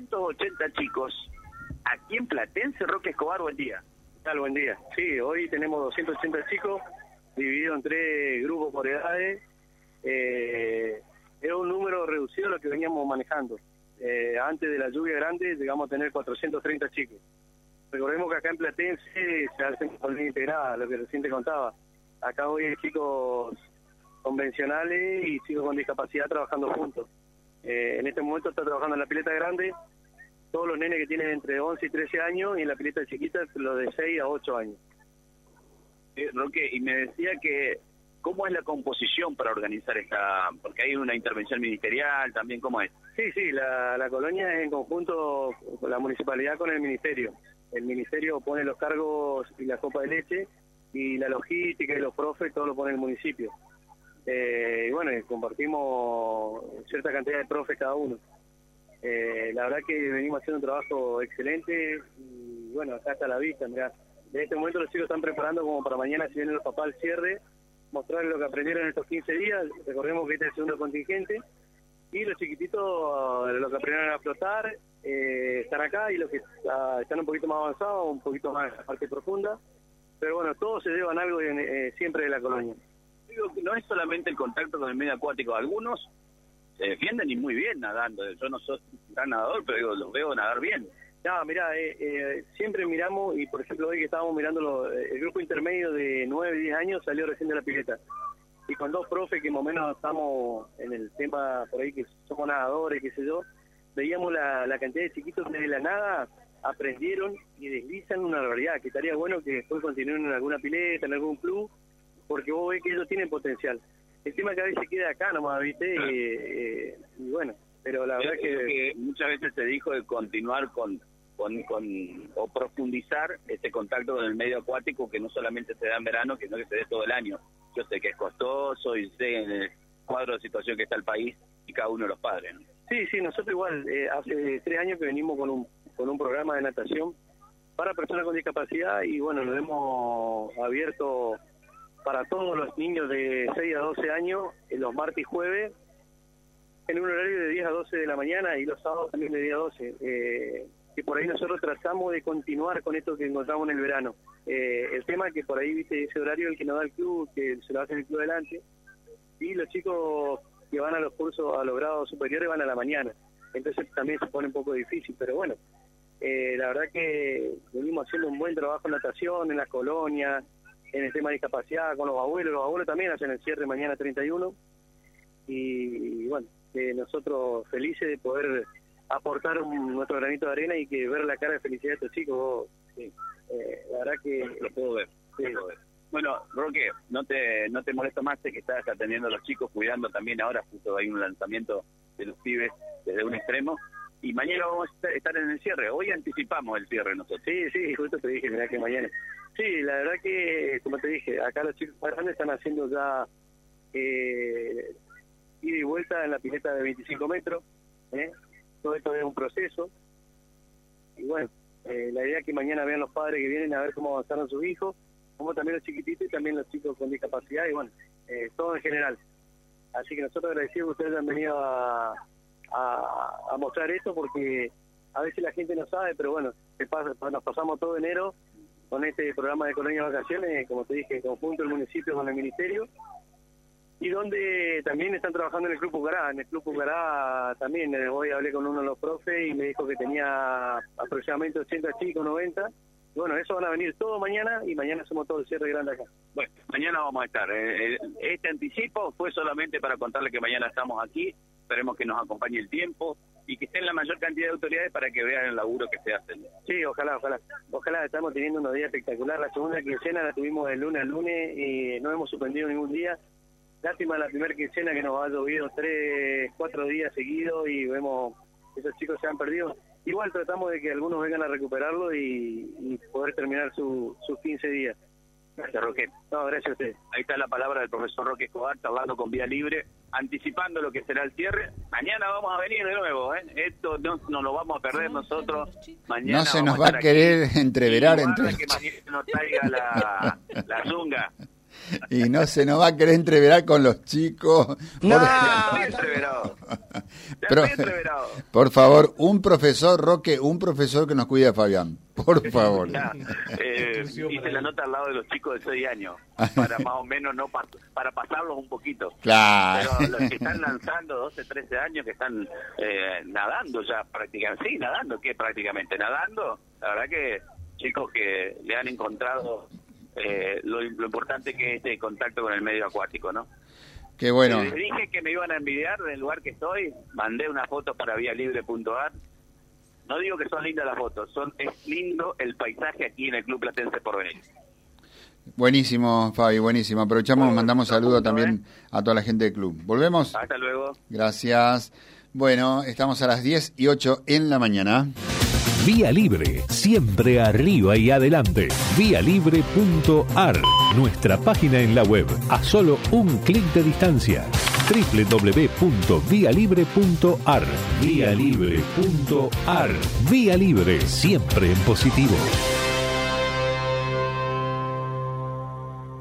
280 chicos. Aquí en Platense, Roque Escobar, buen día. tal? Buen día. Sí, hoy tenemos 280 chicos divididos en tres grupos por edades. Eh, es un número reducido lo que veníamos manejando. Eh, antes de la lluvia grande llegamos a tener 430 chicos. Recordemos que acá en Platense se hace una integrada, lo que recién te contaba. Acá hoy hay chicos convencionales y chicos con discapacidad trabajando juntos. Eh, en este momento está trabajando en la pileta grande todos los nenes que tienen entre 11 y 13 años y en la pileta chiquita los de 6 a 8 años. Eh, Roque, y me decía que, ¿cómo es la composición para organizar esta? Porque hay una intervención ministerial también, ¿cómo es? Sí, sí, la, la colonia es en conjunto con la municipalidad con el ministerio. El ministerio pone los cargos y la copa de leche y la logística y los profes, todo lo pone el municipio. Eh, y bueno, compartimos cierta cantidad de profes cada uno. Eh, la verdad que venimos haciendo un trabajo excelente y bueno, acá está la vista, mirá. En este momento los chicos están preparando como para mañana, si vienen los papás al cierre, mostrarles lo que aprendieron en estos 15 días. Recordemos que este es el segundo contingente. Y los chiquititos, lo que aprendieron a flotar, eh, están acá y los que ah, están un poquito más avanzados, un poquito más en parte profunda. Pero bueno, todos se llevan algo eh, siempre de la colonia. Digo que no es solamente el contacto con el medio acuático, algunos se defienden y muy bien nadando. Yo no soy gran nadador, pero digo, los veo nadar bien. No, mira, eh, eh, siempre miramos, y por ejemplo hoy que estábamos mirando el grupo intermedio de 9, 10 años salió recién de la pileta. Y con dos profes que más o menos estamos en el tema por ahí que somos nadadores, qué sé yo, veíamos la, la cantidad de chiquitos que de la nada aprendieron y deslizan una realidad, que estaría bueno que después continúen en alguna pileta, en algún club, porque vos ves que ellos tienen potencial. El tema que a veces queda acá nomás, ¿viste? Eh, y bueno, pero la verdad que... que... muchas veces se dijo de continuar con, con, con o profundizar este contacto con el medio acuático que no solamente se da en verano, sino que se dé todo el año. Yo sé que es costoso y sé en el cuadro de situación que está el país y cada uno de los padres. Sí, sí, nosotros igual, eh, hace tres años que venimos con un, con un programa de natación para personas con discapacidad y bueno, lo hemos abierto para todos los niños de 6 a 12 años, en los martes y jueves, en un horario de 10 a 12 de la mañana y los sábados también de 10 a 12. Eh, que por ahí nosotros tratamos de continuar con esto que encontramos en el verano. Eh, el tema es que por ahí, viste, ese horario el que nos da el club, que se lo hace el club delante, y los chicos que van a los cursos, a los grados superiores, van a la mañana. Entonces también se pone un poco difícil, pero bueno, eh, la verdad que venimos haciendo un buen trabajo en natación, en las colonias, en el tema de discapacidad con los abuelos. Los abuelos también hacen el cierre mañana 31. Y, bueno, nosotros felices de poder aportar nuestro granito de arena y que ver la cara de felicidad de estos chicos. Eh, la verdad que... Lo puedo ver. Bueno, Roque, no te, no te molesto más, sé que estás atendiendo a los chicos, cuidando también ahora, justo hay un lanzamiento de los pibes desde un extremo, y mañana vamos a estar en el cierre. Hoy anticipamos el cierre nosotros. Sí, sí, justo te dije, mira que mañana. Sí, la verdad que, como te dije, acá los chicos grandes están haciendo ya eh, ida y vuelta en la pileta de 25 metros. ¿eh? Todo esto es un proceso. Y bueno, eh, la idea es que mañana vean los padres que vienen a ver cómo avanzaron sus hijos, como también los chiquititos y también los chicos con discapacidad, y bueno, eh, todo en general. Así que nosotros agradecemos que ustedes hayan venido a a, mostrar esto porque a veces la gente no sabe, pero bueno, nos pasamos todo enero con este programa de colonia vacaciones, como te dije, conjunto el municipio con el ministerio, y donde también están trabajando en el Club Pucará. En el Club Pucará también, eh, hoy hablé con uno de los profes y me dijo que tenía aproximadamente 80 chicos, 90. bueno, eso van a venir todo mañana y mañana hacemos todo el cierre grande acá. Bueno, mañana vamos a estar. Eh, eh, este anticipo fue solamente para contarle que mañana estamos aquí esperemos que nos acompañe el tiempo y que estén la mayor cantidad de autoridades para que vean el laburo que se hace. Sí, ojalá, ojalá. Ojalá, estamos teniendo unos días espectaculares. La segunda quincena la tuvimos de lunes a lunes y no hemos suspendido ningún día. Lástima la primera quincena que nos ha llovido tres, cuatro días seguidos y vemos que esos chicos se han perdido. Igual tratamos de que algunos vengan a recuperarlo y, poder terminar sus 15 días. Gracias, Roque. No, gracias a usted. Ahí está la palabra del profesor Roque Escobar, hablando con Vía Libre, anticipando lo que será el cierre. Mañana vamos a venir de nuevo, ¿eh? Esto no, no lo vamos a perder nosotros. Mañana no se nos va a querer entreverar entre que mañana nos traiga la, la zunga. Y no se nos va a querer entreverar con los chicos. No, entreverado. Pero, por favor, un profesor, Roque, un profesor que nos cuide a Fabián. Por favor. eh, hice la nota al lado de los chicos de 6 años, para más o menos no para pasarlos un poquito. Claro. Pero los que están lanzando 12, 13 años, que están eh, nadando ya prácticamente, sí, nadando, que prácticamente nadando, la verdad que chicos que le han encontrado eh, lo, importante que es este contacto con el medio acuático, ¿no? Qué bueno. Les dije que me iban a envidiar del lugar que estoy, mandé una foto para vialibre.ar. No digo que son lindas las fotos, son es lindo el paisaje aquí en el Club Platense por venir. Buenísimo, Fabi, buenísimo. Aprovechamos, mandamos saludos también a toda la gente del club. ¿Volvemos? Hasta luego. Gracias. Bueno, estamos a las 10 y 8 en la mañana. Vía Libre, siempre arriba y adelante. Vialibre.ar, nuestra página en la web, a solo un clic de distancia. www.vialibre.ar, vialibre.ar. Vía Libre, siempre en positivo.